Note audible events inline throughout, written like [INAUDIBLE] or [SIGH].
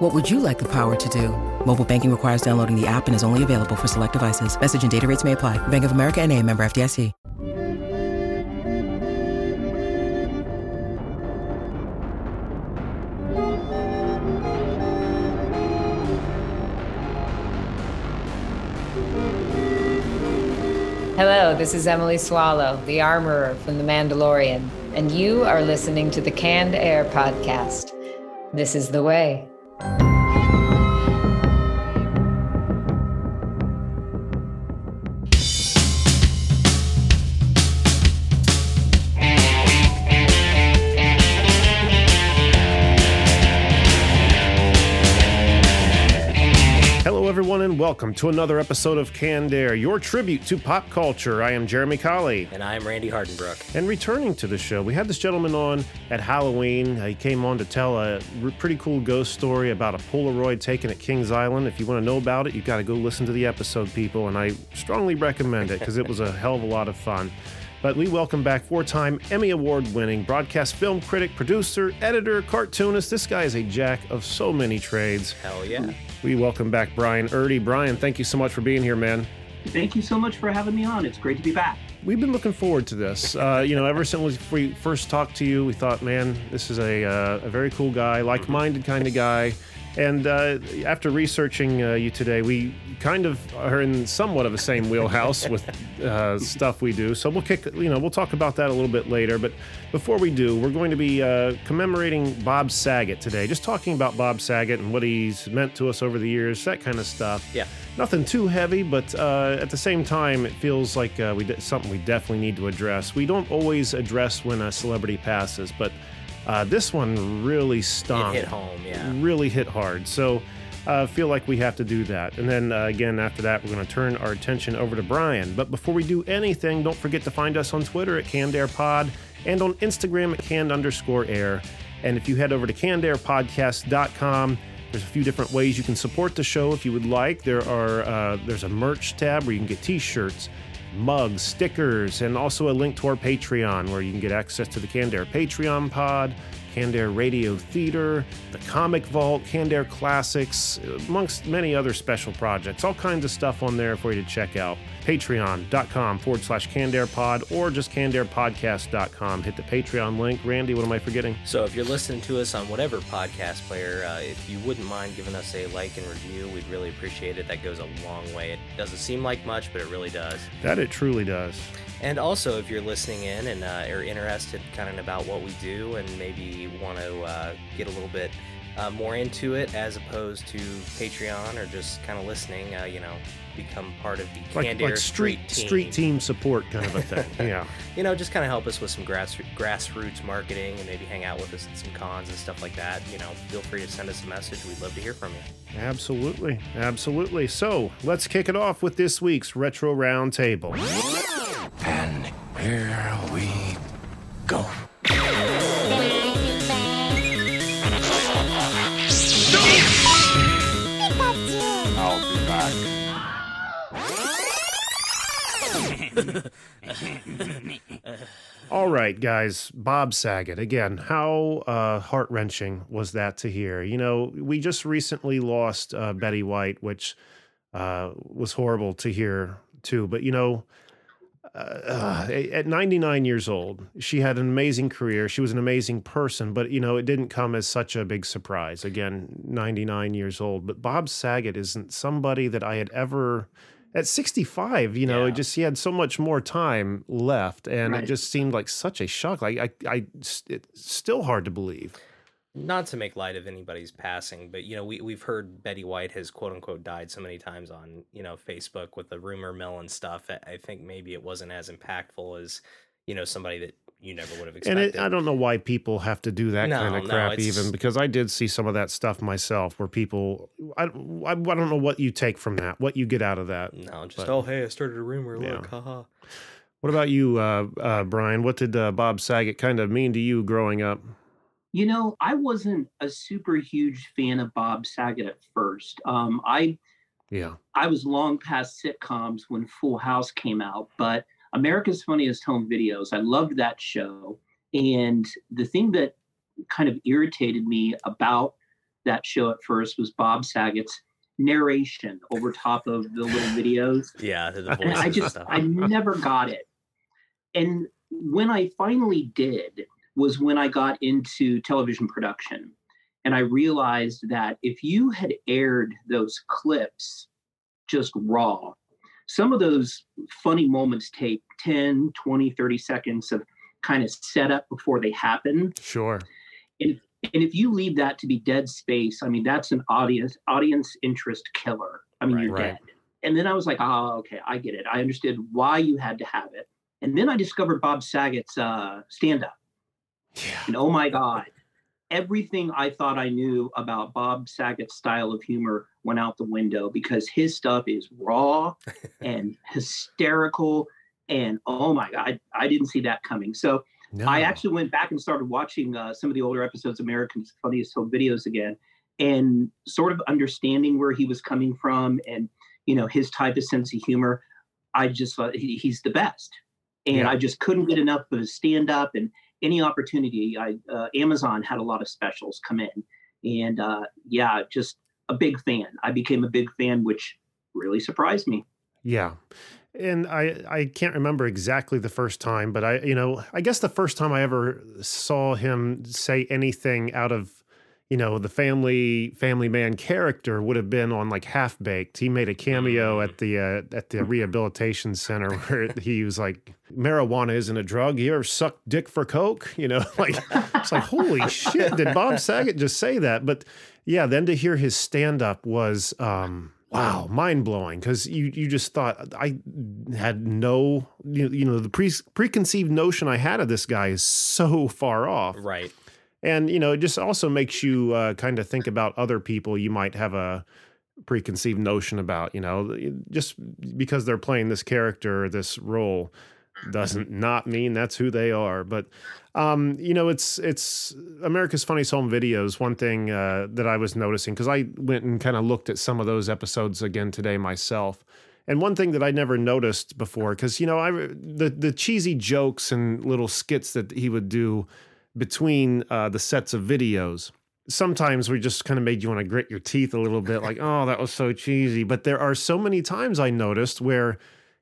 What would you like the power to do? Mobile banking requires downloading the app and is only available for select devices. Message and data rates may apply. Bank of America and a member FDIC. Hello, this is Emily Swallow, the armorer from The Mandalorian, and you are listening to the Canned Air podcast. This is the way. Hello, welcome to another episode of Canned Air, your tribute to pop culture. I am Jeremy Colley. And I'm Randy Hardenbrook. And returning to the show, we had this gentleman on at Halloween. He came on to tell a pretty cool ghost story about a Polaroid taken at Kings Island. If you want to know about it, you've got to go listen to the episode, people. And I strongly recommend it because it was a hell of a lot of fun. But we welcome back four time Emmy Award winning broadcast film critic, producer, editor, cartoonist. This guy is a jack of so many trades. Hell yeah. We welcome back Brian Erdy. Brian, thank you so much for being here, man. Thank you so much for having me on. It's great to be back. We've been looking forward to this. Uh, you know, ever since we first talked to you, we thought, man, this is a, uh, a very cool guy, like minded kind of guy. And uh, after researching uh, you today, we kind of are in somewhat of the same wheelhouse with [LAUGHS] uh, stuff we do. So we'll kick, you know, we'll talk about that a little bit later. But before we do, we're going to be uh, commemorating Bob Saget today. Just talking about Bob Saget and what he's meant to us over the years, that kind of stuff. Yeah. Nothing too heavy, but uh, at the same time, it feels like uh, we de- something we definitely need to address. We don't always address when a celebrity passes, but uh, this one really stung. It hit home, yeah. Really hit hard. So I uh, feel like we have to do that. And then uh, again, after that, we're going to turn our attention over to Brian. But before we do anything, don't forget to find us on Twitter at CannedAirPod and on Instagram at canned underscore air. And if you head over to cannedairpodcast.com, there's a few different ways you can support the show if you would like. There are uh, there's a merch tab where you can get T-shirts, mugs, stickers, and also a link to our Patreon where you can get access to the Canned Air Patreon pod, Canned Air Radio Theater, the Comic Vault, Canned Air Classics, amongst many other special projects. All kinds of stuff on there for you to check out. Patreon.com forward slash Canned Air Pod or just CannedAirPodcast.com. Hit the Patreon link. Randy, what am I forgetting? So if you're listening to us on whatever podcast player, uh, if you wouldn't mind giving us a like and review, we'd really appreciate it. That goes a long way. It doesn't seem like much, but it really does. That it truly does. And also, if you're listening in and uh, are interested kind of about what we do and maybe want to uh, get a little bit uh, more into it as opposed to Patreon or just kind of listening, uh, you know, become part of the Like, Canned like Air street team. street team support kind of a thing. [LAUGHS] yeah. you know, just kind of help us with some grass, grassroots marketing and maybe hang out with us at some cons and stuff like that. You know, feel free to send us a message. We'd love to hear from you. Absolutely. Absolutely. So let's kick it off with this week's Retro Roundtable. And here we go. [LAUGHS] All right, guys. Bob Saget. Again, how uh, heart wrenching was that to hear? You know, we just recently lost uh, Betty White, which uh, was horrible to hear too. But, you know, uh, at 99 years old, she had an amazing career. She was an amazing person, but, you know, it didn't come as such a big surprise. Again, 99 years old. But Bob Saget isn't somebody that I had ever at 65 you know it just he had so much more time left and it just seemed like such a shock. Like i i it's still hard to believe. Not to make light of anybody's passing, but you know, we we've heard Betty White has quote unquote died so many times on you know Facebook with the rumor mill and stuff. I think maybe it wasn't as impactful as you know somebody that you never would have and expected. it, i don't know why people have to do that No, kind of no, crap it's- even because i did see some of that stuff myself where people I, I, I don't know what you take from that what you get out of that no, just but- oh hey, I started a rumor. Yeah. Look, haha. What about you, uh, uh, Brian? What did uh, Bob Saget kind of mean to you growing up? You know, I wasn't a super huge fan of Bob Saget at first. Um, I Yeah. I was long past sitcoms when Full House came out, but America's Funniest Home Videos, I loved that show. And the thing that kind of irritated me about that show at first was Bob Saget's narration over top of the little videos. Yeah, the And I just. I never got it. And when I finally did was when I got into television production. And I realized that if you had aired those clips just raw, some of those funny moments take 10, 20, 30 seconds of kind of setup before they happen. Sure. And and if you leave that to be dead space, I mean, that's an audience audience interest killer. I mean, Right. you're Right. dead. And then I was like, oh, okay, I get it. I understood why you had to have it. And then I discovered Bob Saget's uh, stand up. Yeah. And oh my God, everything I thought I knew about Bob Saget's style of humor went out the window because his stuff is raw [LAUGHS] and hysterical. And oh my God, I, I didn't see that coming. So No. I actually went back and started watching uh, some of the older episodes of American's Funniest Home Videos again and sort of understanding where he was coming from and, you know, his type of sense of humor. I just thought he, he's the best. And Yeah. I just couldn't get enough of his stand up and any opportunity. I uh, Amazon had a lot of specials come in. And uh, yeah, just a big fan. I became a big fan, which really surprised me. Yeah. And I I can't remember exactly the first time, but I you know, I guess the first time I ever saw him say anything out of you know, the family family man character would have been on like Half Baked. He made a cameo at the uh, at the rehabilitation center where he was like, "Marijuana isn't a drug. You ever suck dick for coke?" You know, [LAUGHS] like it's like, holy shit, did Bob Saget just say that? But yeah, then to hear his stand up was um wow, mind blowing because you you just thought I had no you, you know the pre, preconceived notion I had of this guy is so far off. right. And, you know, it just also makes you uh, kind of think about other people you might have a preconceived notion about, you know, just because they're playing this character, this role doesn't not mean that's who they are. But, um, you know, it's, it's America's Funniest Home Videos. One thing uh, that I was noticing, because I went and kind of looked at some of those episodes again today myself. And one thing that I never noticed before, because you know, I the the cheesy jokes and little skits that he would do between uh, the sets of videos. Sometimes we just kind of made you want to grit your teeth a little bit, like, oh, that was so cheesy. But there are so many times I noticed where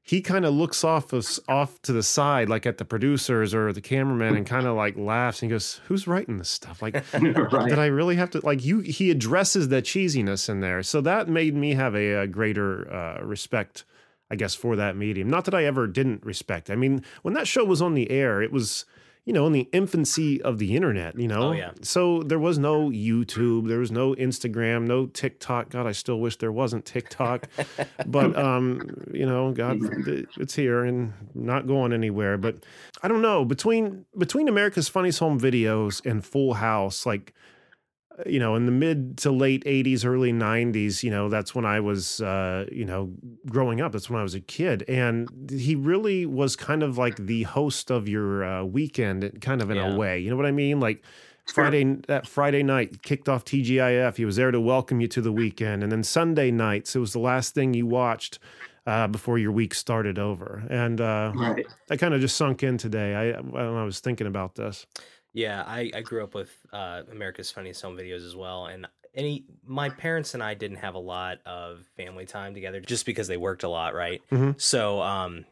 he kind of looks off of, off to the side, like at the producers or the cameraman, and kind of like laughs and goes, "Who's writing this stuff? Like, [LAUGHS] right. did I really have to like you? He addresses that cheesiness in there, so that made me have a, a greater uh, respect, I guess, for that medium. Not that I ever didn't respect. I mean, when that show was on the air, it was you know in the infancy of the internet. You know, Oh, yeah. So there was no YouTube, there was no Instagram, no TikTok. God, I still wish there wasn't TikTok, [LAUGHS] but um, you know, God, it's here and not going anywhere. But I don't know between between America's Funniest Home Videos and Full House, like you know, in the mid to late 80s, early 90s, you know, that's when I was, uh, you know, growing up. That's when I was a kid. And he really was kind of like the host of your uh, weekend, kind of in Yeah. a way. You know what I mean? Like, Friday that Friday night kicked off TGIF. He was there to welcome you to the weekend, and then Sunday nights it was the last thing you watched uh, before your week started over. And uh, Right. that kind of just sunk in today. I when I was thinking about this. Yeah, I, I grew up with uh, America's Funniest Home Videos as well, and any my parents and I didn't have a lot of family time together just because they worked a lot, right? Mhm. So um,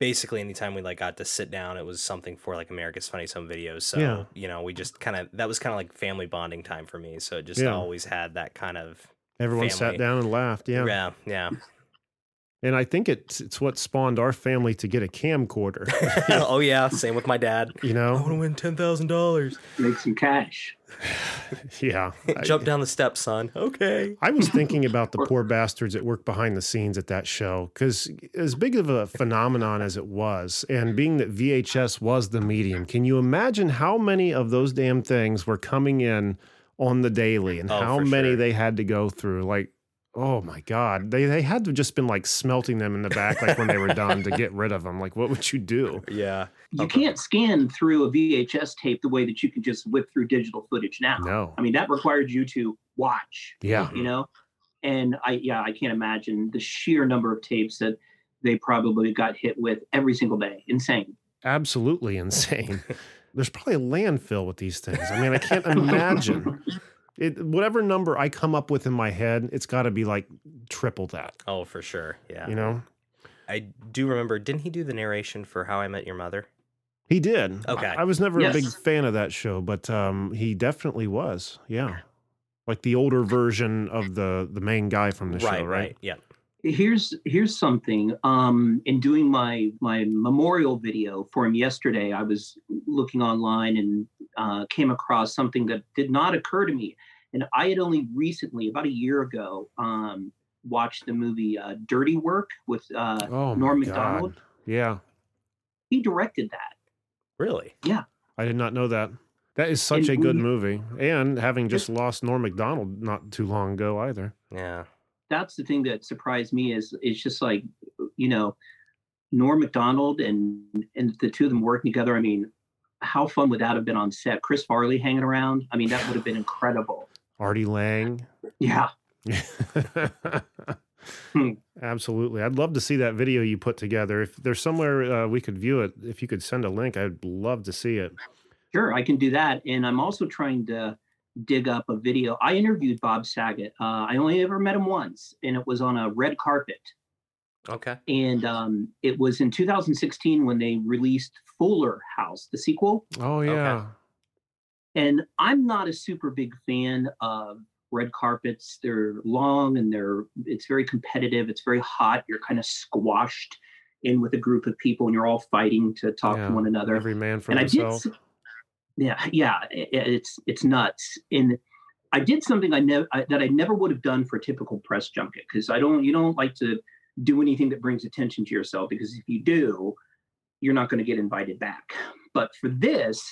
basically, anytime we like got to sit down, it was something for like America's Funniest Home Videos. So Yeah. you know, we just kind of that was kind of like family bonding time for me. So it just Yeah. always had that kind of Everyone Family. sat down and laughed. Yeah. yeah, yeah. And I think it's it's what spawned our family to get a camcorder. [LAUGHS] oh yeah, same with my dad. you know, I want to win ten thousand dollars. Make some cash. [SIGHS] Yeah. I- Jump down the steps, son. Okay. I was thinking about the poor bastards that work behind the scenes at that show because, as big of a phenomenon as it was, and being that VHS was the medium, can you imagine how many of those damn things were coming in on the daily and Oh, how many sure. they had to go through? Like, Oh my god, they they had to just been like smelting them in the back, like when they were done, to get rid of them. Like, what would you do? [LAUGHS] Yeah. You Okay. can't scan through a VHS tape the way that you can just whip through digital footage now. No. I mean, that required you to watch, Yeah. you know? And I, yeah, I can't imagine the sheer number of tapes that they probably got hit with every single day. Insane. absolutely insane. There's probably a landfill with these things. I mean, I can't [LAUGHS] imagine. It, whatever number I come up with in my head, it's got to be like triple that. Oh, for sure. Yeah. You know, I do remember. Didn't he do the narration for How I Met Your Mother? he did. Okay. I, I was never a big fan of that show, but um, he definitely was. Yeah, like the older version of the the main guy from the right. show, right? Yeah. Here's here's something. Um, in doing my my memorial video for him yesterday, I was looking online and uh, came across something that did not occur to me. And I had only recently, about a year ago, um, watched the movie uh, Dirty Work with uh, Oh, my Norm God. Macdonald. Yeah, He directed that. Really? Yeah i did not know that. That is such And a good we- movie, and having just lost Norm Macdonald not too long ago either. Yeah. That's the thing that surprised me is it's just like, you know, Norm Macdonald and and the two of them working together. I mean, how fun would that have been on set? Chris Farley hanging around. I mean, that would have been incredible. Artie Lange. Yeah. [LAUGHS] Hmm. Absolutely. I'd love to see that video you put together. If there's somewhere uh, we could view it, if you could send a link, I'd love to see it. Sure, I can do that. And I'm also trying to dig up a video. I interviewed Bob Saget. Uh, I only ever met him once, and it was on a red carpet. Okay. And um, it was in 2016 when they released Fuller House, the sequel. Oh, yeah. And I'm not a super big fan of red carpets. They're long and they're it's very competitive. It's very hot. You're kind of squashed in with a group of people, and you're all fighting to talk Yeah, to one another. Every man for and I himself. did, s- yeah, yeah, it's it's nuts. And I did something I never that I never would have done for a typical press junket because I don't you don't like to do anything that brings attention to yourself because if you do, you're not going to get invited back. But for this,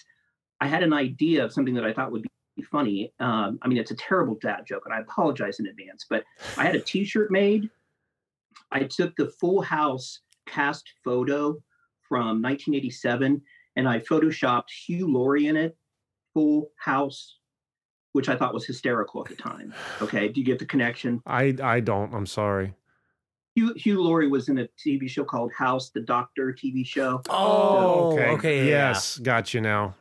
I had an idea of something that I thought would be funny. Um, I mean, it's a terrible dad joke, and I apologize in advance. But I had a T-shirt made. I took the Full House cast photo from 1987 and I photoshopped Hugh Laurie in it, Full House, which I thought was hysterical at the time. Okay, do you get the connection? I, I don't. I'm sorry. Hugh, Hugh Laurie was in a TV show called House, the Doctor TV show. Oh, okay. yeah, yes. Got you now.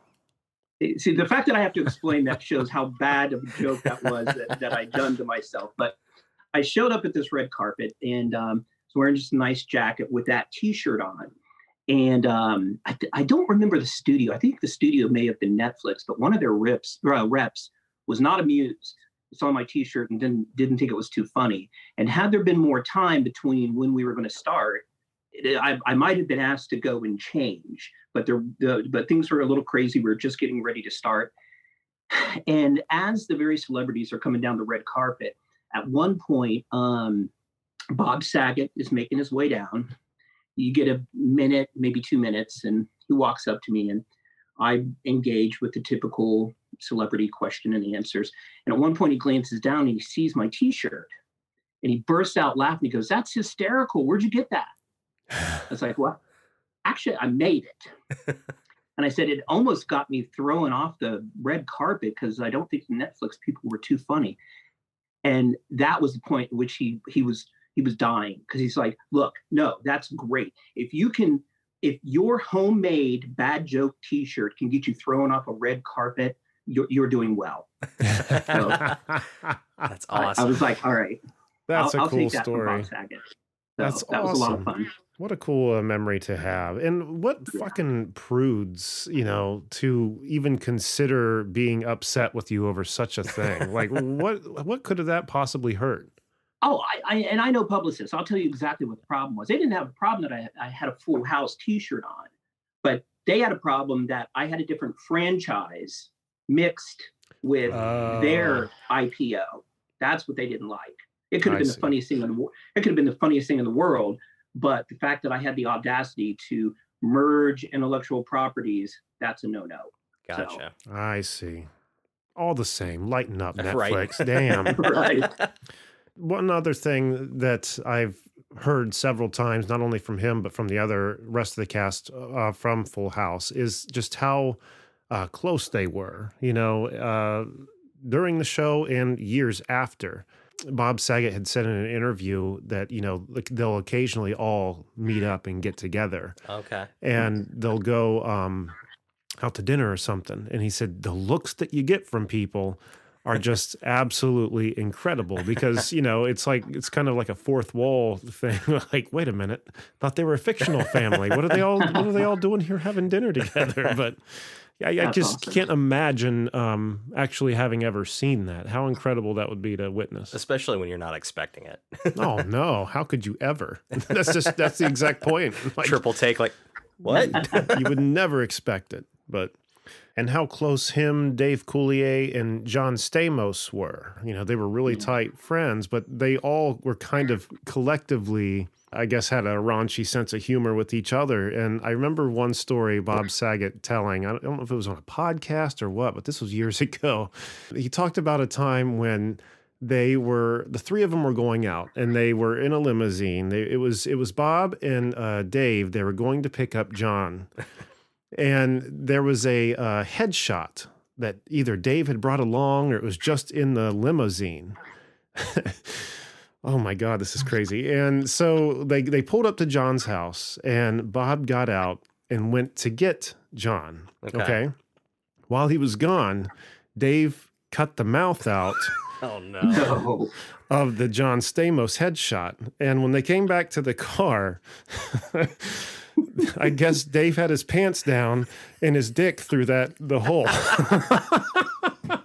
See, the fact that I have to explain that shows how bad of a joke that was that, that I done to myself. But I showed up at this red carpet and um, was wearing just a nice jacket with that T-shirt on. And um, I, I don't remember the studio. I think the studio may have been Netflix, but one of their rips, uh, reps was not amused. Saw my T-shirt and didn't didn't think it was too funny. And had there been more time between when we were going to start, it- I, I might have been asked to go and change. But there, the, but things were a little crazy. We were just getting ready to start. And as the various celebrities are coming down the red carpet, at one point, um, Bob Saget is making his way down. You get a minute, maybe two minutes, and he walks up to me, and I engage with the typical celebrity question and answers. And at one point, he glances down and he sees my T-shirt, and he bursts out laughing. He goes, "That's hysterical! Where'd you get that?" I was like, "Well, actually, I made it." [LAUGHS] and I said it almost got me thrown off the red carpet because I don't think the Netflix people were too funny. And that was the point at which he he was he was dying because he's like, look, no, that's great. If you can, if your homemade bad joke T-shirt can get you thrown off a red carpet, you're you're doing well. [LAUGHS] That's awesome. I, was like, all right, That's I'll, a I'll cool take that story. So That's that was a lot of awesome. fun. What a cool uh, memory to have. And what Yeah. fucking prudes, you know, to even consider being upset with you over such a thing. like [LAUGHS] what what could have that possibly hurt? Oh, I, I and I know publicists. I'll tell you exactly what the problem was. They didn't have a problem that I, I had a Full House T-shirt on, but they had a problem that I had a different franchise mixed with their oh. IPO. That's what they didn't like. It could have I been the funniest thing in the world. It could have been the funniest thing in the world, but the fact that I had the audacity to merge intellectual properties, that's a no-no. gotcha. I see. All the same, lighten up [LAUGHS] Right. Netflix. Damn. [LAUGHS] Right. One other thing that I've heard several times, not only from him, but from the other rest of the cast uh, from Full House, is just how uh, close they were, you know, uh, during the show and years after. Bob Saget had said in an interview that, you know, like, they'll occasionally all meet up and get together Okay. and they'll go um, out to dinner or something. And he said, the looks that you get from people are just absolutely incredible because you know it's like it's kind of like a fourth wall thing. [LAUGHS] Like wait a minute. Thought they were a fictional family. What are they all what are they all doing here having dinner together? [LAUGHS] But I, I just awesome. can't imagine um, actually having ever seen that. How incredible that would be to witness. Especially when you're not expecting it. [LAUGHS] oh no. How could you ever? That's just that's the exact point. Like, Triple take, like, what? you would never expect it, but and how close him, Dave Coulier, and John Stamos were. You know, they were really tight friends, but they all were kind of collectively, I guess, had a raunchy sense of humor with each other. And I remember one story Bob Saget telling. I don't know if it was on a podcast or what, but this was years [LAUGHS] ago. He talked about a time when they were the three of them were going out and they were in a limousine they, it was it was bob and uh, dave they were going to pick up john [LAUGHS] and there was a uh, headshot that either dave had brought along or it was just in the limousine [LAUGHS] oh my god this is crazy and so they they pulled up to john's house and bob got out and went to get john Okay. okay while he was gone dave cut the mouth out [LAUGHS] oh, no. No. of the John Stamos headshot. And when they came back to the car, [LAUGHS] I guess Dave had his pants down and his dick through that the hole. [LAUGHS]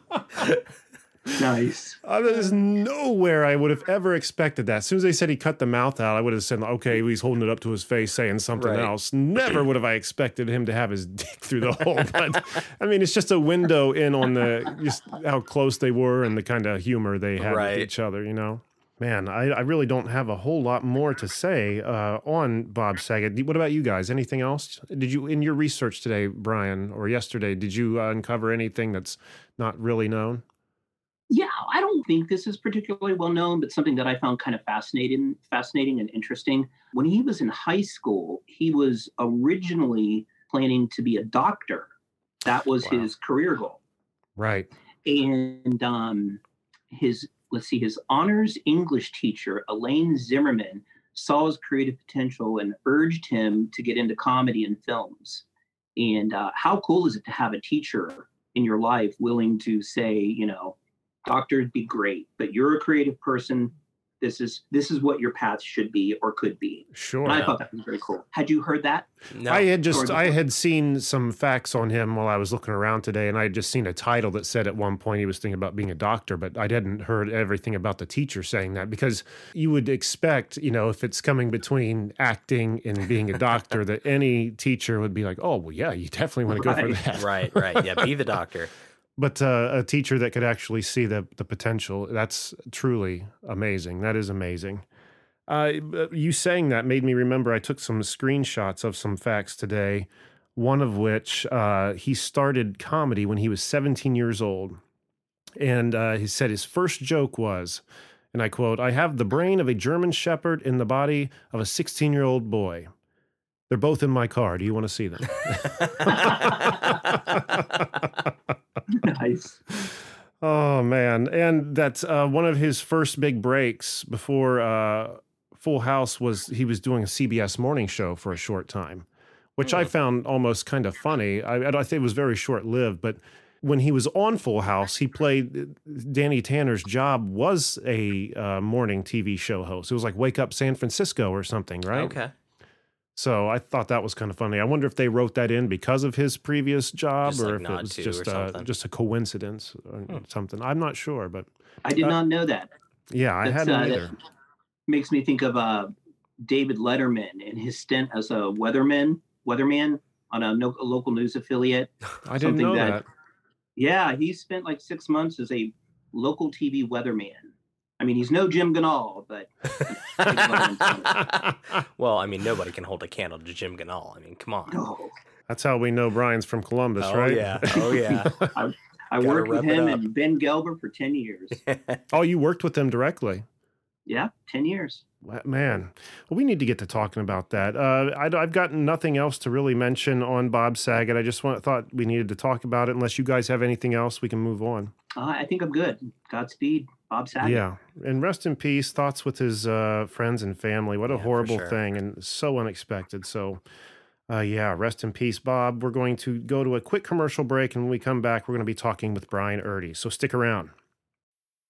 Nice. Uh, There's nowhere I would have ever expected that. As soon as they said he cut the mouth out, I would have said, okay, he's holding it up to his face saying something Right. else. Never would have I expected him to have his dick through the hole. [LAUGHS] But I mean, it's just a window in on the just how close they were and the kind of humor they had Right. with each other, you know? Man, I, I really don't have a whole lot more to say uh, on Bob Saget. What about you guys? Anything else? Did you, in your research today, Brian, or yesterday, did you uh, uncover anything that's not really known? Yeah, I don't think this is particularly well known, but something that I found kind of fascinating, fascinating and interesting. When he was in high school, he was originally planning to be a doctor. That was Wow. his career goal. Right. And um, his let's see, his honors English teacher Elaine Zimmerman saw his creative potential and urged him to get into comedy and films. And uh, how cool is it to have a teacher in your life willing to say, you know, doctors be great, but you're a creative person. This is this is what your path should be or could be. Sure. And I thought that was very cool. Had you heard that? No. I had just I had seen some facts on him while I was looking around today, and I had just seen a title that said at one point he was thinking about being a doctor, but I hadn't heard everything about the teacher saying that because you would expect, you know, if it's coming between acting and being a doctor, that [LAUGHS] any teacher would be like, oh well, yeah, you definitely want to go for that. right, right. Yeah, be the doctor. [LAUGHS] But uh, a teacher that could actually see the the potential, that's truly amazing. That is amazing. Uh, you saying that made me remember I took some screenshots of some facts today. One of which uh, he started comedy when he was 17 years old. And uh, he said his first joke was, and I quote, I have the brain of a German shepherd in the body of a 16 year old boy. They're both in my car. Do you want to see them? [LAUGHS] [LAUGHS] [LAUGHS] nice. Oh man, and that's uh, one of his first big breaks before uh, Full House was he was doing a CBS morning show for a short time, which I found almost kind of funny. I, I think it was very short lived, but when he was on Full House, he played Danny Tanner's job was a uh, morning TV show host. It was like Wake Up San Francisco or something, right? Okay. So I thought that was kind of funny. I wonder if they wrote that in because of his previous job, Just or like if it was just uh, just a coincidence or something. I'm not sure, but I did Uh, not know that. yeah, I That's, hadn't uh, either. that makes me think of uh, David Letterman and his stint as a weatherman, weatherman on a, no, a local news affiliate. [LAUGHS] I didn't know that- that. Yeah, he spent like six months as a local TV weatherman. I mean, he's no Jym Ganahl, but [LAUGHS] well, I mean, nobody can hold a candle to Jym Ganahl. I mean, come on. no. That's how we know Brian's from Columbus, oh right? yeah. Oh yeah. [LAUGHS] [LAUGHS] I Gotta worked with him and Ben Gelber for 10 years. oh, you worked with them directly. Yeah, 10 years. Man, well, we need to get to talking about that. Uh, I, have got nothing else to really mention on Bob Saget. I just want, thought we needed to talk about it. Unless you guys have anything else, we can move on. Uh, I think I'm good. Godspeed, Bob Saget. Yeah, and rest in peace. Thoughts with his uh, friends and family. What a yeah, horrible sure. thing, and so unexpected. So, uh, yeah, rest in peace, Bob. We're going to go to a quick commercial break, and when we come back, we're going to be talking with Brian Erdy. So stick around.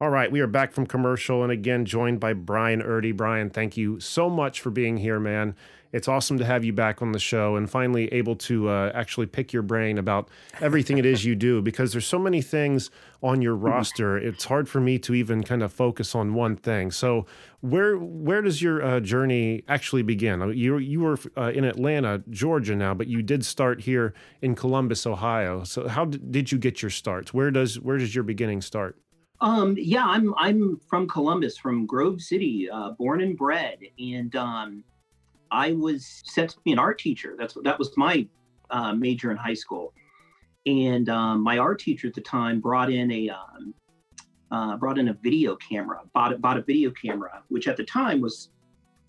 All right, we are back from commercial and again joined by Brian Erdy. Brian, thank you so much for being here, man. It's awesome to have you back on the show and finally able to uh, actually pick your brain about everything it is you do because there's so many things on your [LAUGHS] roster. It's hard for me to even kind of focus on one thing. So, where where does your uh, journey actually begin? You you were uh, in Atlanta, Georgia now, but you did start here in Columbus, Ohio. So, how did you get your start? Where does where does your beginning start? Um, yeah, I'm I'm from Columbus, from Grove City, uh, born and bred, and um, I was set to be an art teacher. That's that was my uh, major in high school, and um, my art teacher at the time brought in a um, uh, brought in a video camera, bought bought a video camera, which at the time was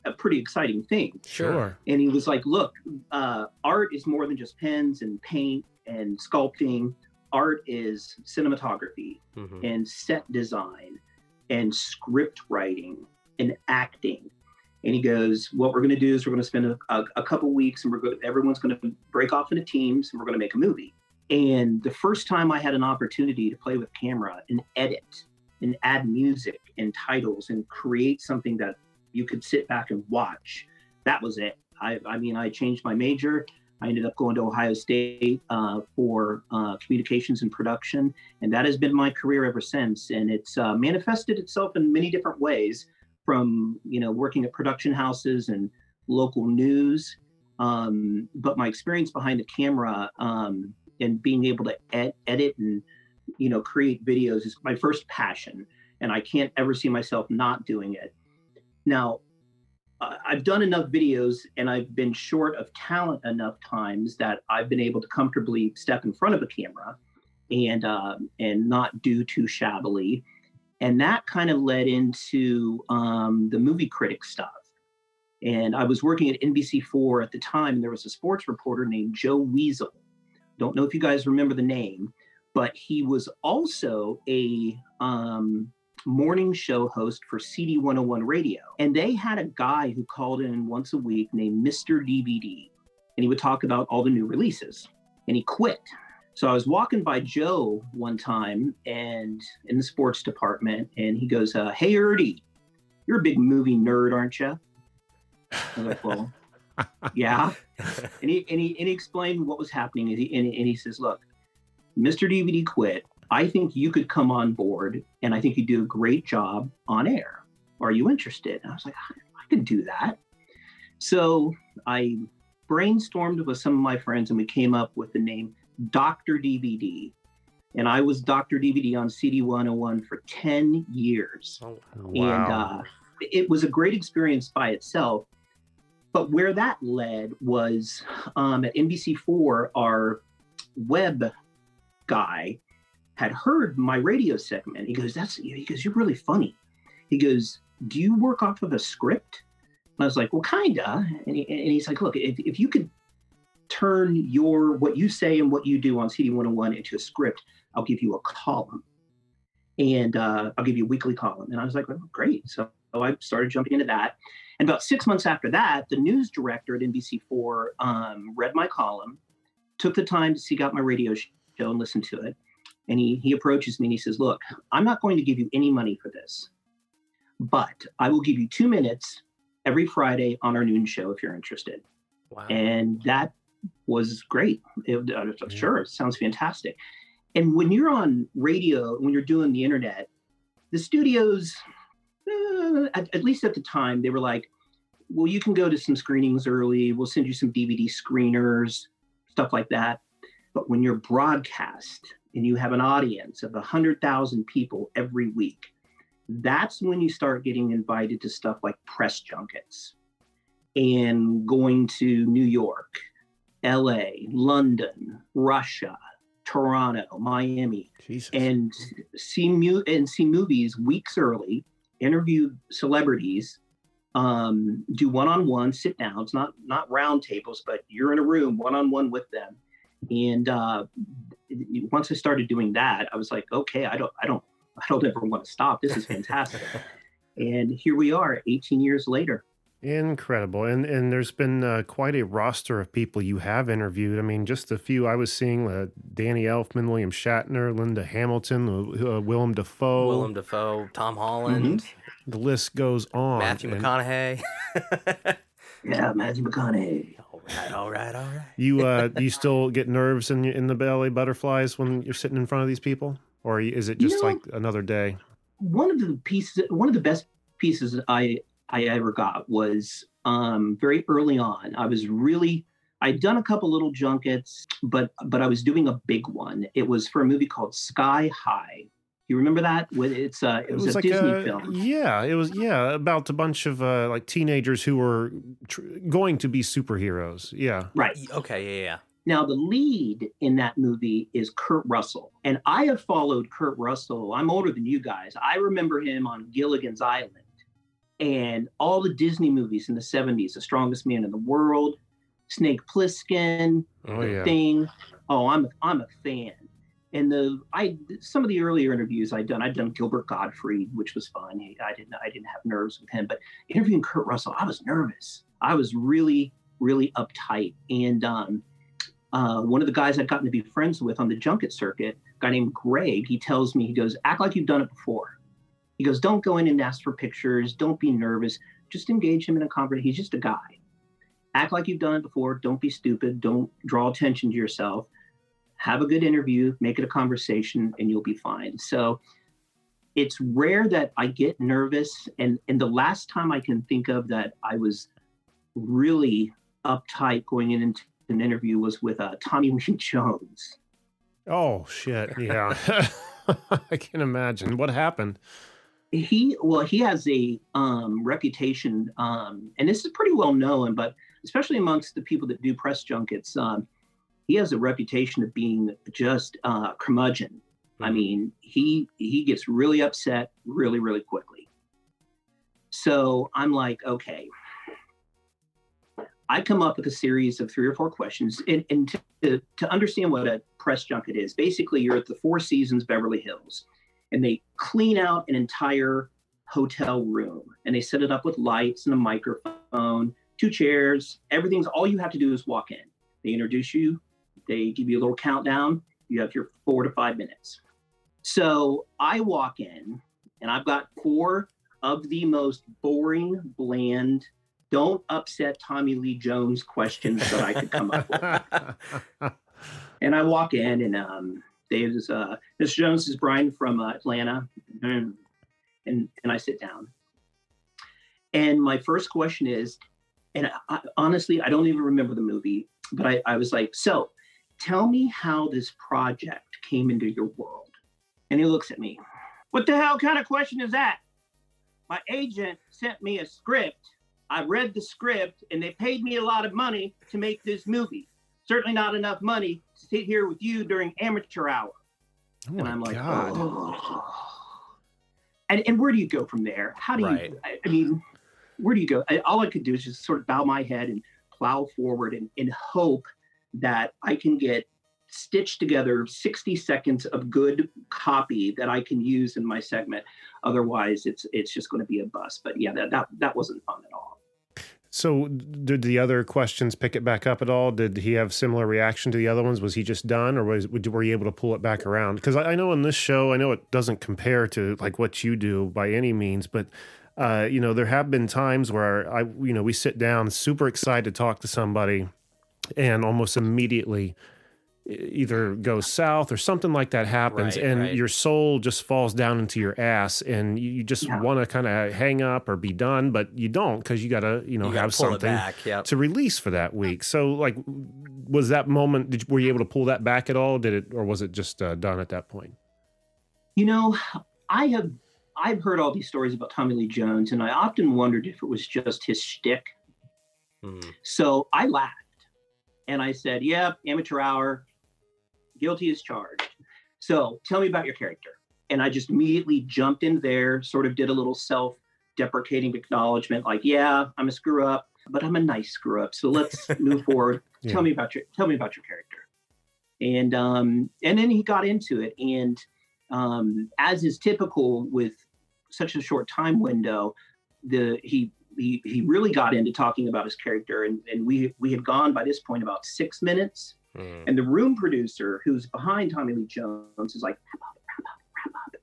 a pretty exciting thing. Sure. And he was like, "Look, uh, art is more than just pens and paint and sculpting." Art is cinematography mm-hmm. and set design and script writing and acting. And he goes, "What we're going to do is we're going to spend a, a, a couple weeks, and we're going. Everyone's going to break off into teams, and we're going to make a movie." And the first time I had an opportunity to play with camera and edit and add music and titles and create something that you could sit back and watch, that was it. I, I mean, I changed my major. I ended up going to Ohio State uh, for uh, communications and production, and that has been my career ever since. And it's uh, manifested itself in many different ways, from you know working at production houses and local news. Um, but my experience behind the camera um, and being able to ed- edit and you know create videos is my first passion, and I can't ever see myself not doing it. Now, I've done enough videos and I've been short of talent enough times that I've been able to comfortably step in front of a camera and uh, and not do too shabbily. And that kind of led into um, the movie critic stuff. And I was working at NBC4 at the time, and there was a sports reporter named Joe Weasel. Don't know if you guys remember the name, but he was also a um, morning show host for CD 101 Radio. And they had a guy who called in once a week named Mr. DVD, and he would talk about all the new releases. And he quit. So I was walking by Joe one time and in the sports department, and he goes, uh, Hey, Erdy, you're a big movie nerd, aren't you? I was like, Well, [LAUGHS] yeah. And he, and, he, and he explained what was happening. And he, and he says, Look, Mr. DVD quit I think you could come on board and I think you do a great job on air. Are you interested? And I was like, I, I could do that. So I brainstormed with some of my friends and we came up with the name Dr. DVD. And I was Dr. DVD on CD 101 for 10 years. Oh, wow. And uh, it was a great experience by itself. But where that led was um, at NBC4, our web guy had heard my radio segment. He goes, "That's," he goes, "You're really funny." He goes, "Do you work off of a script?" And I was like, "Well, kinda." And, he, and he's like, "Look, if, if you could turn your what you say and what you do on CD 101 into a script, I'll give you a column, and uh, I'll give you a weekly column." And I was like, well, "Great!" So I started jumping into that. And about six months after that, the news director at NBC4 um, read my column, took the time to seek out my radio show and listen to it and he he approaches me and he says, "Look, I'm not going to give you any money for this, but I will give you two minutes every Friday on our noon show if you're interested." Wow. And that was great. It, uh, yeah. Sure, it sounds fantastic. And when you're on radio, when you're doing the internet, the studios uh, at, at least at the time, they were like, well, you can go to some screenings early. We'll send you some DVD screeners, stuff like that. But when you're broadcast and you have an audience of 100,000 people every week, that's when you start getting invited to stuff like press junkets and going to New York, LA, London, Russia, Toronto, Miami, Jesus. and see mu- and see movies weeks early, interview celebrities, um, do one-on-one sit downs, not not round tables, but you're in a room one-on-one with them. And uh, once I started doing that, I was like, okay, I don't, I don't, I don't ever want to stop. This is fantastic. [LAUGHS] and here we are, 18 years later. Incredible, and and there's been uh, quite a roster of people you have interviewed. I mean, just a few I was seeing: uh, Danny Elfman, William Shatner, Linda Hamilton, uh, uh Willem Dafoe, Willem Dafoe, Tom Holland, the list goes on. Matthew And McConaughey. [LAUGHS] Yeah, Matthew McConaughey. All right, all right, all right. You uh, [LAUGHS] you still get nerves in in the belly, butterflies when you're sitting in front of these people, or is it You just know- like another day? one of the pieces one of the best pieces i i ever got was um very early on i was really i'd done a couple little junkets but but i was doing a big one it was for a movie called sky high you remember that With- it's uh it, was, a disney a- film Yeah, it was yeah about a bunch of uh, like teenagers who were tr- going to be superheroes. Yeah. right Okay, yeah, yeah. Now, the lead in that movie is Kurt Russell. And I have followed Kurt Russell. I'm older than you guys. I remember him on Gilligan's Island and all the Disney movies in the 70s The Strongest Man in the World, Snake Plissken, Oh The yeah. Thing. Oh, I'm, I'm a fan. And the I some of the earlier interviews I'd done, I'd done Gilbert Gottfried, which was fun. I didn't I didn't have nerves with him, but interviewing Kurt Russell, I was nervous. I was really really uptight. And um, uh, one of the guys I'd gotten to be friends with on the junket circuit, a guy named Greg, he tells me, he goes, act like you've done it before. He goes, don't go in and ask for pictures. Don't be nervous. Just engage him in a conversation. He's just a guy. Act like you've done it before. Don't be stupid. Don't draw attention to yourself. Have a good interview, make it a conversation, and you'll be fine. So it's rare that I get nervous. And, and the last time I can think of that I was really uptight going into an interview was with uh, Tommy [LAUGHS] Lee Jones. Oh shit. Yeah. [LAUGHS] I can imagine what happened. He well, he has a um, reputation, um, and this is pretty well known, but especially amongst the people that do press junkets, um, he has a reputation of being just uh, curmudgeon. I mean, he he gets really upset really really quickly. So I'm like, okay. I come up with a series of three or four questions, and, and to, to understand what a press junket is, basically you're at the Four Seasons Beverly Hills, and they clean out an entire hotel room, and they set it up with lights and a microphone, two chairs, everything's all you have to do is walk in. They introduce you, they give you a little countdown. You have your four to five minutes. So I walk in, and I've got four of the most boring, bland, don't upset Tommy Lee Jones questions that I could come up with. [LAUGHS] And I walk in, and um, there's uh, Mr. Jones is Brian from uh, Atlanta, and and I sit down. And my first question is, and I, honestly, I don't even remember the movie, but I, I was like, so tell me how this project came into your world. And he looks at me. What the hell kind of question is that? My agent sent me a script. I read the script and they paid me a lot of money to make this movie. Certainly not enough money to sit here with you during amateur hour. Oh and I'm like, God. oh. And, and where do you go from there? How do Right. you, I, I mean, where do you go? I, all I could do is just sort of bow my head and plow forward and, and hope that I can get stitched together 60 seconds of good copy that I can use in my segment. Otherwise, it's it's just going to be a bust. But yeah, that, that that wasn't fun at all. So, did the other questions pick it back up at all? Did he have similar reaction to the other ones? Was he just done, or was were you able to pull it back around? Because I, I know in this show, I know it doesn't compare to like what you do by any means, but uh, you know there have been times where I, you know, we sit down super excited to talk to somebody, and almost immediately either goes south or something like that happens Right, and right. your soul just falls down into your ass and you, you just Yeah. want to kind of hang up or be done but you don't because you got to you know You gotta have something back, yep. to release for that week so like was that moment did, were you able to pull that back at all did it or was it just uh, done at that point You know, I have I've heard all these stories about Tommy Lee Jones, and I often wondered if it was just his shtick. Hmm. So I laughed and I said, Yep, amateur hour, guilty as charged. So tell me about your character. And I just immediately jumped in there, sort of did a little self deprecating acknowledgement like, Yeah, I'm a screw up, but I'm a nice screw up. So let's [LAUGHS] move forward. Yeah. Tell me about your tell me about your character. And um, and then he got into it. And um, as is typical with such a short time window, the he he, he really got into talking about his character and, and we we had gone by this point about six minutes Hmm. and the room producer who's behind tommy lee jones is like wrap up wrap up wrap up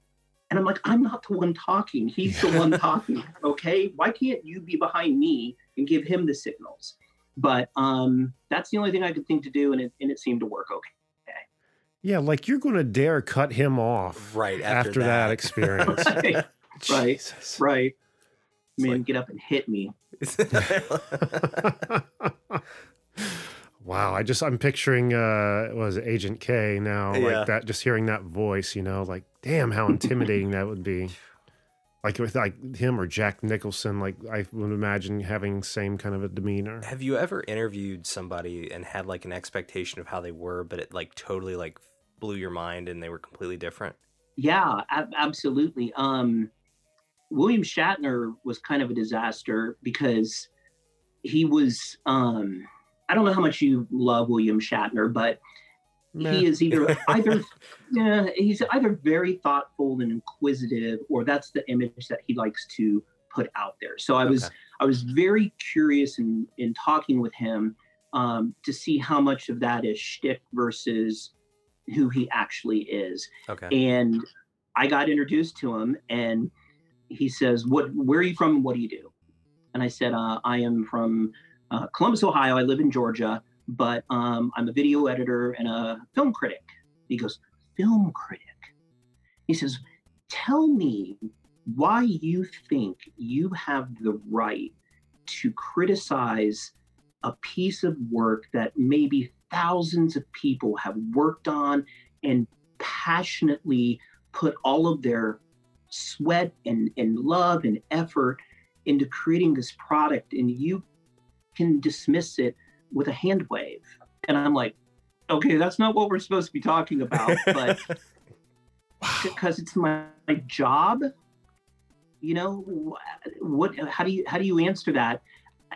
and i'm like i'm not the one talking he's the one [LAUGHS] talking okay why can't you be behind me and give him the signals but um that's the only thing i could think to do and it, and it seemed to work okay yeah like you're going to dare cut him off Right after, after that. that. experience [LAUGHS] right right [LAUGHS] Jesus. right man like- get up and hit me [LAUGHS] wow, I just I'm picturing uh what was Agent K now, Yeah. like that just hearing that voice, you know, like damn how intimidating that would be. [LAUGHS] Like with like him or Jack Nicholson, like I would imagine having same kind of a demeanor. Have you ever interviewed somebody and had like an expectation of how they were, but it like totally like blew your mind and they were completely different? Yeah, ab- absolutely. Um, William Shatner was kind of a disaster because he was. Um, I don't know how much you love William Shatner, but Meh. he is either [LAUGHS] either yeah, he's either very thoughtful and inquisitive, or that's the image that he likes to put out there. So I was I was very curious in in talking with him um, to see how much of that is shtick versus who he actually is Okay. and I got introduced to him, and he says, "What? Where are you from? What do you do?" And I said, uh, "I am from uh, Columbus, Ohio. I live in Georgia, but um, I'm a video editor and a film critic." He goes, "Film critic?" He says, "Tell me why you think you have the right to criticize a piece of work that maybe thousands of people have worked on and passionately put all of their sweat and, and love and effort into creating this product and you can dismiss it with a hand wave. And i'm like okay that's not what we're supposed to be talking about [LAUGHS] but because it's my, my job you know what how do you how do you answer that?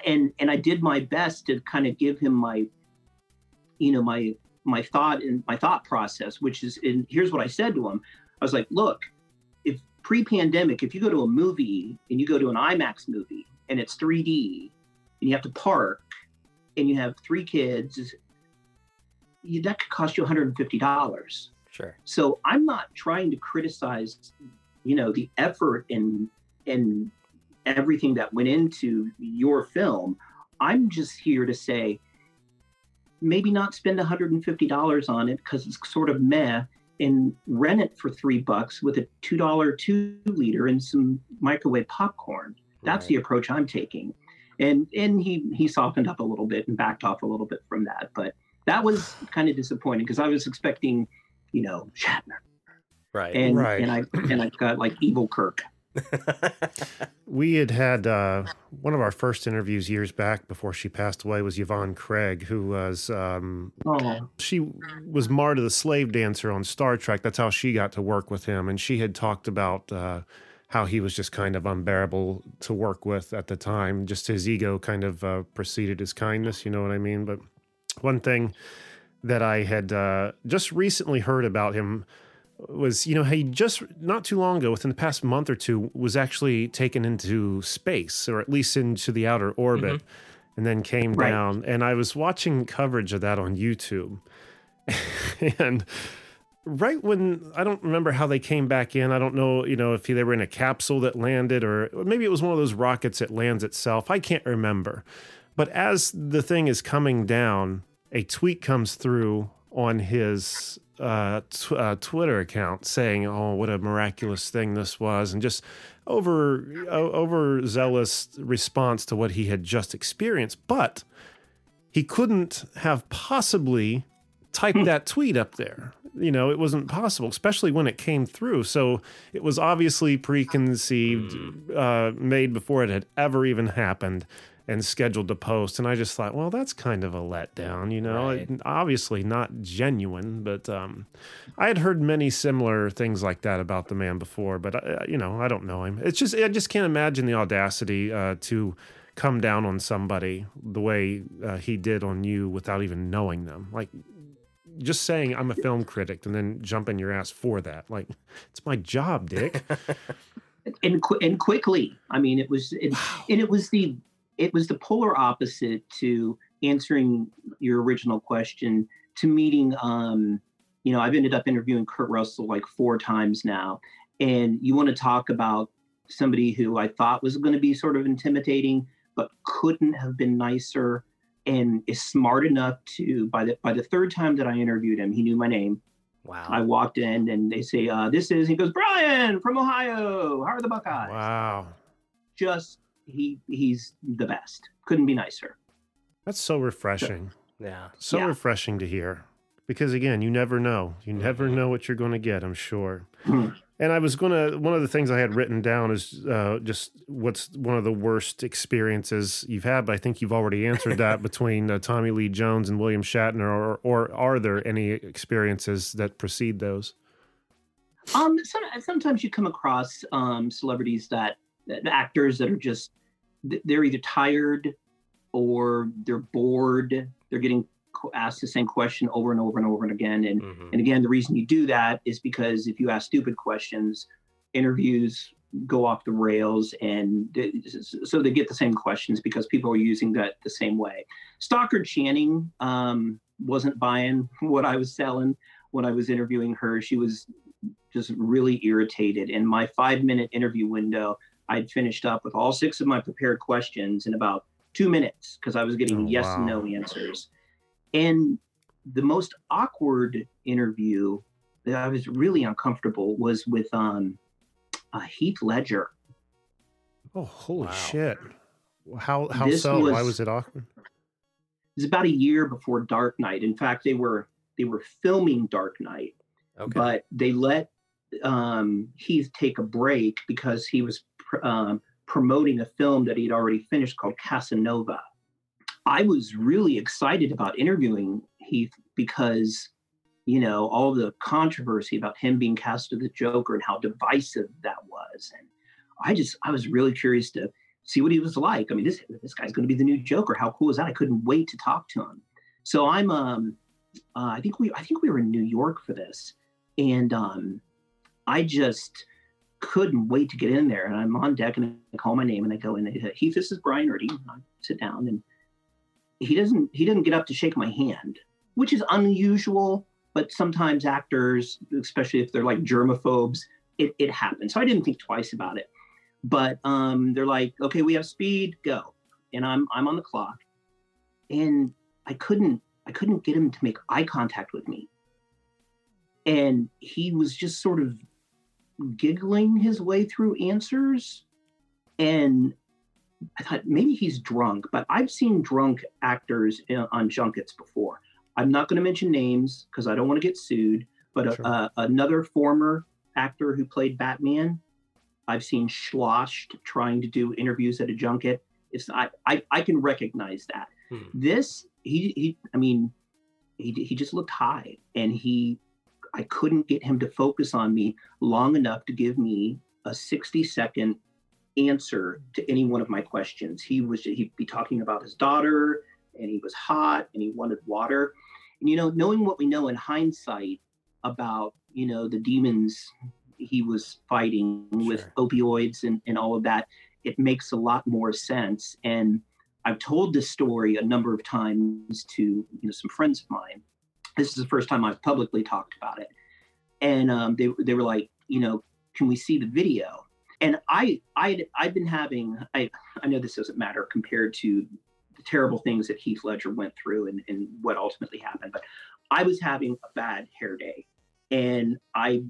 And and i did my best to kind of give him my you know my my thought and my thought process which is and here's what i said to him. I was like look if pre-pandemic if you go to a movie and you go to an imax movie and it's 3d and you have to park and you have three kids you, that could cost you $150 Sure. so i'm not trying to criticize you know the effort and and everything that went into your film i'm just here to say maybe not spend $150 on it because it's sort of meh and rent it for three bucks with a two dollar two liter and some microwave popcorn that's Right. the approach i'm taking and and he he softened up a little bit and backed off a little bit from that but that was kind of disappointing because i was expecting you know shatner Right. and Right. and I and I got like evil Kirk. [LAUGHS] We had had uh, one of our first interviews years back before she passed away was Yvonne Craig, who was um, Oh, she was Marta the slave dancer on Star Trek. That's how she got to work with him, and she had talked about uh, how he was just kind of unbearable to work with at the time. Just his ego kind of uh, preceded his kindness. You know what I mean? But one thing that I had uh, just recently heard about him was you know he just not too long ago within the past month or two was actually taken into space or at least into the outer orbit mm-hmm. and then came Right. down. And i was watching coverage of that on youtube. [LAUGHS] And right when i don't remember how they came back in. I don't know you know if they were in a capsule that landed or maybe it was one of those rockets that lands itself. I can't remember. But as the thing is coming down a tweet comes through on his uh, t- uh, Twitter account saying, "Oh, what a miraculous thing this was," and just over o- overzealous response to what he had just experienced. But he couldn't have possibly typed that tweet up there. You know, it wasn't possible, especially when it came through. So it was obviously preconceived, uh, made before it had ever even happened and scheduled to post. And I just thought, well, that's kind of a letdown, you know, Right. It- obviously not genuine, but um, I had heard many similar things like that about the man before, but uh, you know, I don't know him. It's just, I just can't imagine the audacity uh, to come down on somebody the way uh, he did on you without even knowing them. Like, just saying I'm a film critic and then jumping your ass for that. Like, it's my job, Dick. [LAUGHS] and qu- and quickly. I mean, it was it, and it was the it was the polar opposite to answering your original question to meeting. Um, you know, I've ended up interviewing Kurt Russell like four times now, and you want to talk about somebody who I thought was going to be sort of intimidating, but couldn't have been nicer, and is smart enough to by the by the third time that I interviewed him, he knew my name. Wow. I walked in and they say, uh, "This is." He goes, "Brian from Ohio. How are the Buckeyes?" wow. Just he he's the best. Couldn't be nicer. That's so refreshing. yeah. So Yeah. refreshing to hear. Because again, you never know. You never know what you're going to get, I'm sure. Hmm. And I was going to, one of the things I had written down is uh, just what's one of the worst experiences you've had, but I think you've already answered that [LAUGHS] between uh, Tommy Lee Jones and William Shatner, or, or are there any experiences that precede those? Um, some, sometimes you come across um, celebrities that, that actors that are just they're either tired or they're bored. They're getting asked the same question over and over and over and again. And Mhm. and again, the reason you do that is because if you ask stupid questions, interviews go off the rails, and so they get the same questions because people are using that the same way. Stockard Channing um, wasn't buying [LAUGHS] what I was selling when I was interviewing her. She was just really irritated. In my five minute interview window, I'd finished up with all six of my prepared questions in about two minutes because I was getting Oh, yes wow. and no answers. And the most awkward interview that I was really uncomfortable was with um, uh, Heath Ledger. Oh, holy Wow. shit. How, how This so? Why was- was it awkward? It was about a year before Dark Knight. In fact, they were they were filming Dark Knight, Okay. but they let um, Heath take a break because he was pr- um, promoting a film that he'd already finished called Casanova. I was really excited about interviewing Heath because, you know, all the controversy about him being cast as the Joker and how divisive that was, and I just I was really curious to see what he was like. I mean, this this guy's going to be the new Joker. How cool is that? I couldn't wait to talk to him. So I'm um uh, I think we I think we were in New York for this, and um I just couldn't wait to get in there. And I'm on deck and I call my name and I go in. Heath, this is Brian Erdy. I sit down and he doesn't he doesn't get up to shake my hand, which is unusual. But sometimes actors, especially if they're like germaphobes, it, it happens. So I didn't think twice about it. But um, they're like, okay, we have speed, go. And I'm I'm on the clock. And I couldn't I couldn't get him to make eye contact with me. And he was just sort of giggling his way through answers. And I thought maybe he's drunk, but I've seen drunk actors in, on junkets before. I'm not going to mention names because I don't want to get sued, but a, Sure. a, another former actor who played Batman, I've seen sloshed trying to do interviews at a junket. It's I, I, I can recognize that. Hmm. This he he I mean he he just looked high and he I couldn't get him to focus on me long enough to give me a 60 second answer to any one of my questions. He was he'd be talking about his daughter and he was hot and he wanted water. And you know, knowing what we know in hindsight about, you know, the demons he was fighting with opioids and, and all of that, it makes a lot more sense. And I've told this story a number of times to you know some friends of mine. This is the first time I've publicly talked about it, and um, they they were like, you know, can we see the video? And I I I've been having I I know this doesn't matter compared to the terrible things that Heath Ledger went through and, and what ultimately happened, but I was having a bad hair day, and I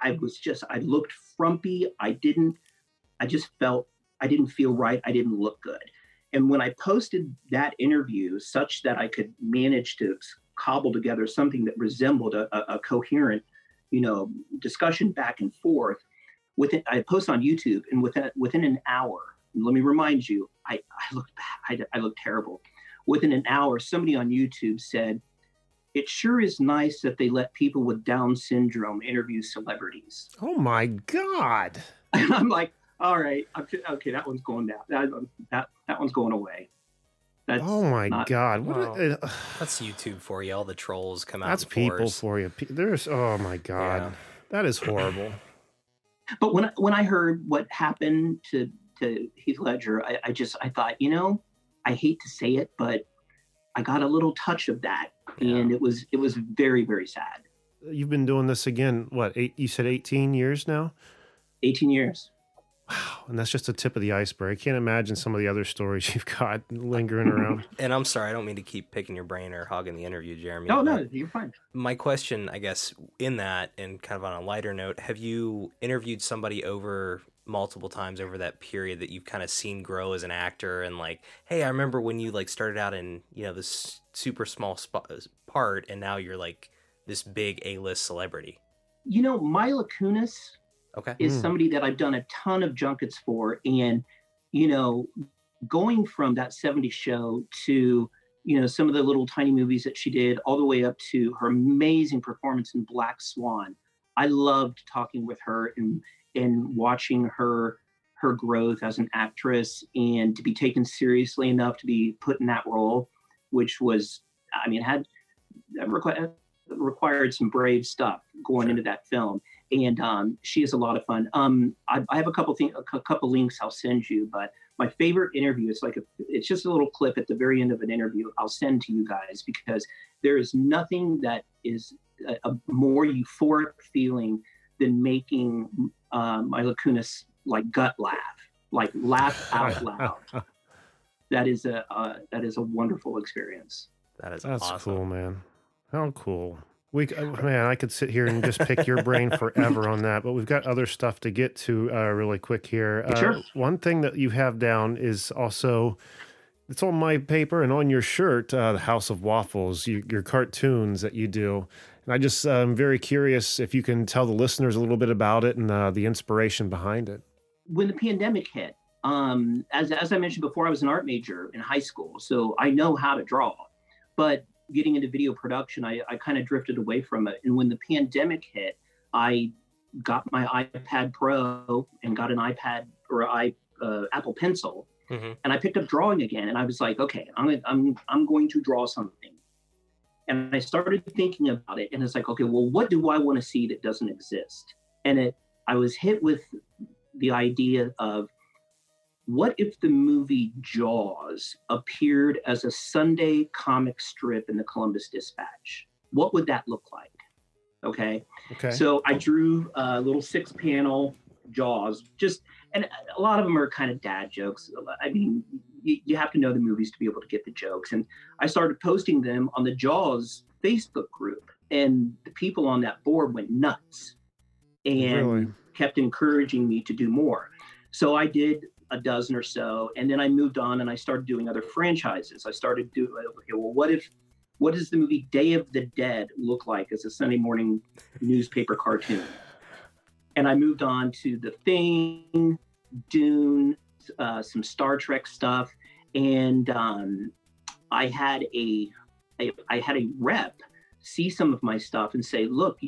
I was just I looked frumpy. I didn't. I just felt I didn't feel right. I didn't look good. And when I posted that interview, such that I could manage to cobble together something that resembled a, a, a coherent, you know, discussion back and forth, within I posted on YouTube, and within within an hour, let me remind you, I, I looked I, I looked terrible. Within an hour, somebody on YouTube said, "It sure is nice that they let people with Down syndrome interview celebrities." Oh my God! [LAUGHS] And I'm like, all right, okay, that one's going down. That that, that one's going away. That's oh my not, god! What well, a, uh, [SIGHS] that's YouTube for you. All the trolls come out. That's people for you. There's oh my god, yeah. that is horrible. [CLEARS THROAT] But when when I heard what happened to to Heath Ledger, I, I just I thought, you know, I hate to say it, but I got a little touch of that, yeah. and it was it was very very sad. You've been doing this again. What eight? You said eighteen years now. Eighteen years. Wow, and that's just the tip of the iceberg. I can't imagine some of the other stories [LAUGHS] you've got lingering around. [LAUGHS] and I'm sorry, I don't mean to keep picking your brain or hogging the interview, Jeremy. No, no, you're fine. My question, I guess, in that, and kind of on a lighter note, have you interviewed somebody over multiple times over that period that you've kind of seen grow as an actor and like hey i remember when you like started out in you know this super small spot, part and now you're like this big a-list celebrity you know mila kunis okay is mm. somebody that i've done a ton of junkets for and you know going from that 70s show to you know some of the little tiny movies that she did all the way up to her amazing performance in black swan i loved talking with her and and watching her her growth as an actress and to be taken seriously enough to be put in that role which was i mean had required required some brave stuff going sure. into that film and um, she is a lot of fun. Um, I, I, have a couple things, a couple links I'll send you, but my favorite interview is like a, it's just a little clip at the very end of an interview. I'll send to you guys because there is nothing that is a, a more euphoric feeling than making um, Mila Kunis like gut laugh, like laugh [LAUGHS] out loud. that is a uh, that is a wonderful experience. That is that's awesome. cool, man. How cool. We uh, man, I could sit here and just pick your brain forever on that, but we've got other stuff to get to uh, really quick here. Uh, sure. One thing that you have down is also it's on my paper and on your shirt, uh, the House of Waffles, you, your cartoons that you do. And I just am uh, very curious if you can tell the listeners a little bit about it and uh, the inspiration behind it. When the pandemic hit, um, as, as I mentioned before, I was an art major in high school, so I know how to draw. But getting into video production, I, I kind of drifted away from it. And when the pandemic hit, I got my iPad Pro and got an iPad or I uh, Apple Pencil, mm-hmm. and I picked up drawing again. And I was like, okay, I'm I'm I'm going to draw something. And I started thinking about it, and it's like, okay, well, what do I want to see that doesn't exist? And it, I was hit with the idea of what if the movie Jaws appeared as a Sunday comic strip in the Columbus Dispatch? What would that look like? Okay. Okay. So I drew a little six panel Jaws, just, and a lot of them are kind of dad jokes. I mean, you, you have to know the movies to be able to get the jokes. And I started posting them on the Jaws Facebook group, and the people on that board went nuts and really? kept encouraging me to do more. So I did a dozen or so, and then I moved on and I started doing other franchises. I started doing okay. Well, what if what does the movie Day of the Dead look like as a Sunday morning newspaper cartoon? And I moved on to The Thing, Dune, uh, some Star Trek stuff, and um, I had a, a I had a rep see some of my stuff and say, "Look,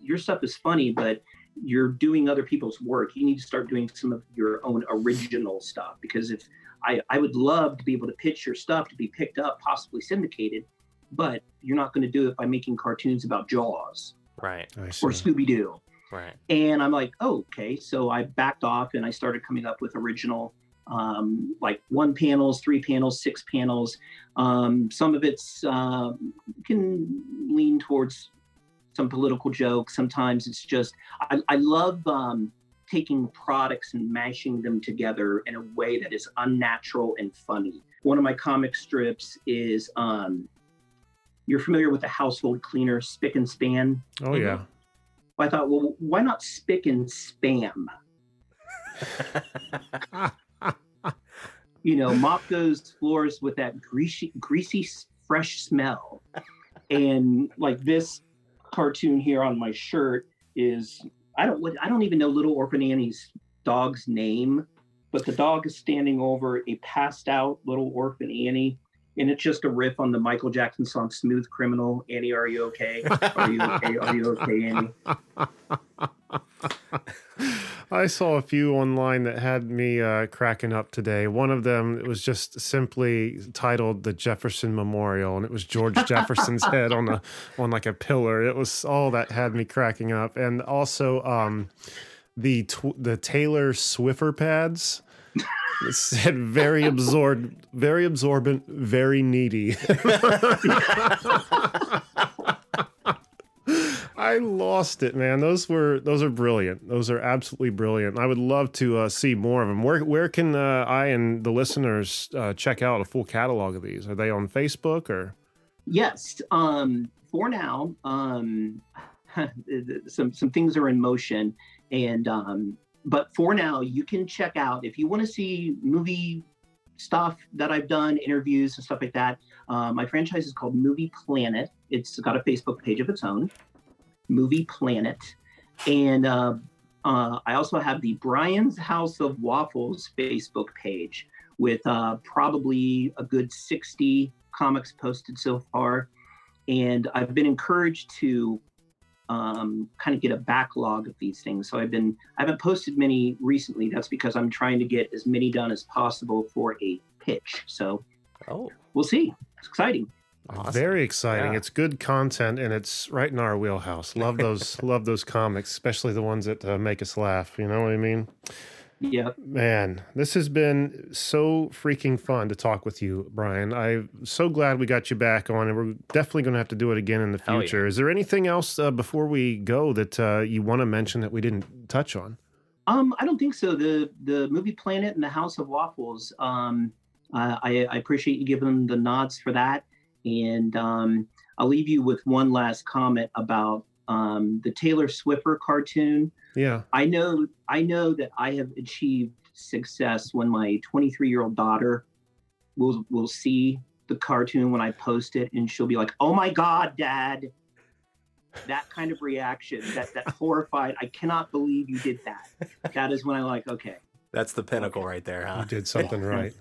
your stuff is funny, but you're doing other people's work. You need to start doing some of your own original stuff because if I, I would love to be able to pitch your stuff to be picked up, possibly syndicated, but you're not going to do it by making cartoons about Jaws, right, or Scooby Doo." Right. And I'm like, oh, okay. So I backed off and I started coming up with original, um, like one panels, three panels, six panels. Um, some of it's uh, can lean towards some political jokes. Sometimes it's just, I, I love um, taking products and mashing them together in a way that is unnatural and funny. One of my comic strips is um, you're familiar with the household cleaner Spic and Span. Oh yeah. I thought, well, why not Spick and Spam? you know, mop those floors with that greasy, greasy, fresh smell. And like this cartoon here on my shirt is I don't I don't even know Little Orphan Annie's dog's name, but the dog is standing over a passed out little orphan Annie. And it's just a riff on the Michael Jackson song "Smooth Criminal." Annie, are you okay? Are you okay? Are you okay, Annie? [LAUGHS] I saw a few online that had me uh, cracking up today. One of them was just simply titled "The Jefferson Memorial," and it was George Jefferson's [LAUGHS] head on a on like a pillar. It was all that had me cracking up, and also um, the tw- the Taylor Swiffer pads. It [LAUGHS] said very absorbed, very absorbent, very needy. [LAUGHS] I lost it, man. Those were those are brilliant. Those are absolutely brilliant. I would love to uh, see more of them. Where where can uh, I and the listeners uh, check out a full catalog of these? Are they on Facebook or? Yes. Um, for now, um, [LAUGHS] some some things are in motion, and um, but for now, you can check out if you want to see movie stuff that I've done, interviews and stuff like that. Uh, my franchise is called Movie Planet. It's got a Facebook page of its own. Movie Planet. And uh, uh, I also have the Brian's House of Waffles Facebook page with uh, probably a good 60 comics posted so far. And I've been encouraged to um, kind of get a backlog of these things. So I've been, I haven't posted many recently. That's because I'm trying to get as many done as possible for a pitch. So Oh, we'll see. It's exciting. Awesome. Very exciting. Yeah. It's good content and it's right in our wheelhouse. Love [LAUGHS] those love those comics, especially the ones that uh, make us laugh, you know what I mean? Yeah. Man, this has been so freaking fun to talk with you, Brian. I'm so glad we got you back on, and we're definitely going to have to do it again in the Hell yeah. future. Is there anything else uh, before we go that uh, you want to mention that we didn't touch on? Um, I don't think so. The the movie Planet and the House of Waffles. Um, uh, I, I appreciate you giving the nods for that, and um, I'll leave you with one last comment about um, the Taylor Swiffer cartoon. Yeah. I know I know that I have achieved success when my 23 year old daughter will will see the cartoon when I post it, and she'll be like, "Oh my God, Dad!" That kind of reaction, that that horrified. I cannot believe you did that. That is when I like, okay, That's the pinnacle right there, You huh? did something [LAUGHS] right.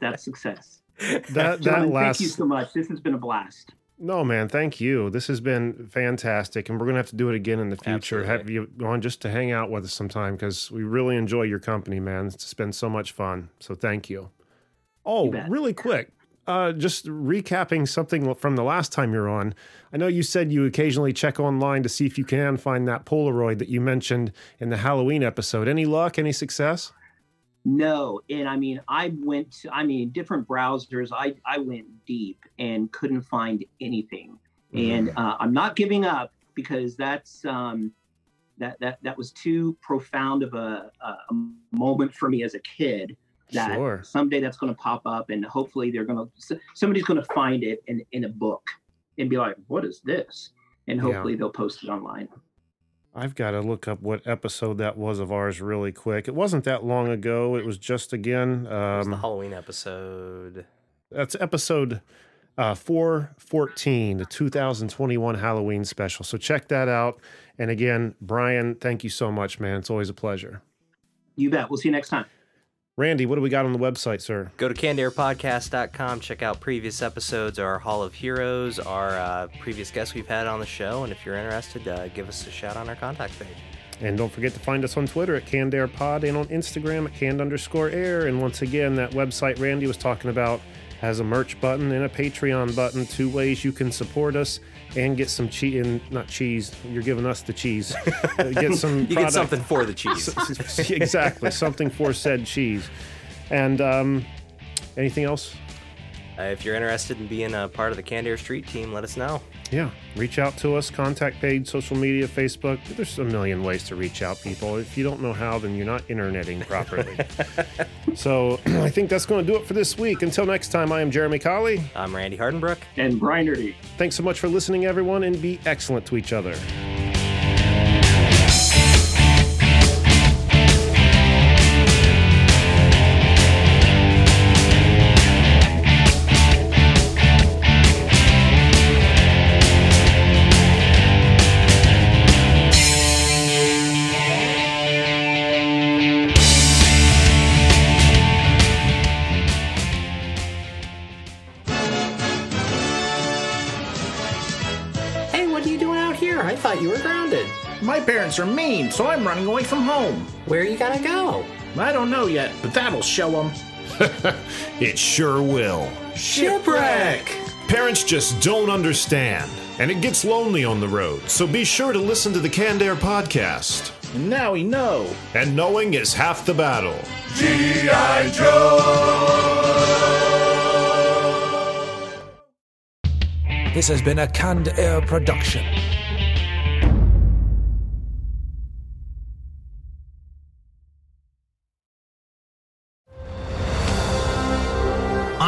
that's success. [LAUGHS] That that last thank you so much. This has been a blast. No, man, thank you. This has been fantastic, and we're gonna have to do it again in the future. Have you on just to hang out with us sometime because we really enjoy your company, man. It's been so much fun. So thank you. Oh, You really quick, uh, just recapping something from the last time you're on. I know you said you occasionally check online to see if you can find that Polaroid that you mentioned in the Halloween episode. Any luck? Any success? No, and I mean, I went to, I mean, different browsers. I I went deep and couldn't find anything. And uh, I'm not giving up because that's um, that that that was too profound of a, a moment for me as a kid. That Sure. someday that's going to pop up, and hopefully they're going to somebody's going to find it in in a book and be like, "What is this?" And Yeah. hopefully they'll post it online. I've got to look up what episode that was of ours really quick. It wasn't that long ago. It was just again. It was the Um, Halloween episode. That's episode uh, 414, the 2021 Halloween special. So check that out. And again, Brian, thank you so much, man. It's always a pleasure. You bet. We'll see you next time. Randy, what do we got on the website, sir? Go to cannedairpodcast.com, check out previous episodes, our Hall of Heroes, our uh, previous guests we've had on the show, and if you're interested, uh, give us a shout on our contact page. And don't forget to find us on Twitter at CandairPod and on Instagram at canned underscore air. And once again, that website Randy was talking about has a merch button and a Patreon button. Two ways you can support us and get some cheese, and not cheese. You're giving us the cheese. [LAUGHS] Get some. You get something for the cheese. [LAUGHS] exactly, something for said cheese. And um, anything else? Uh, if you're interested in being a part of the Canned Air Street team, let us know. Yeah, reach out to us, contact page, social media, Facebook. There's a million ways to reach out, people. If you don't know how, then you're not interneting properly. [LAUGHS] so [CLEARS THROAT] I think that's going to do it for this week. Until next time, I am Jeremy Colley. I'm Randy Hardenbrook. And Brian Erdy. Thanks so much for listening, everyone, and be excellent to each other. Are mean, so I'm running away from home. Where are you gonna go? I don't know yet, but that'll show them. [LAUGHS] It sure will. Shipwreck! Parents just don't understand, and it gets lonely on the road, so be sure to listen to the Canned Air podcast. And now we know. And knowing is half the battle. G.I. Joe! This has been a Canned Air production.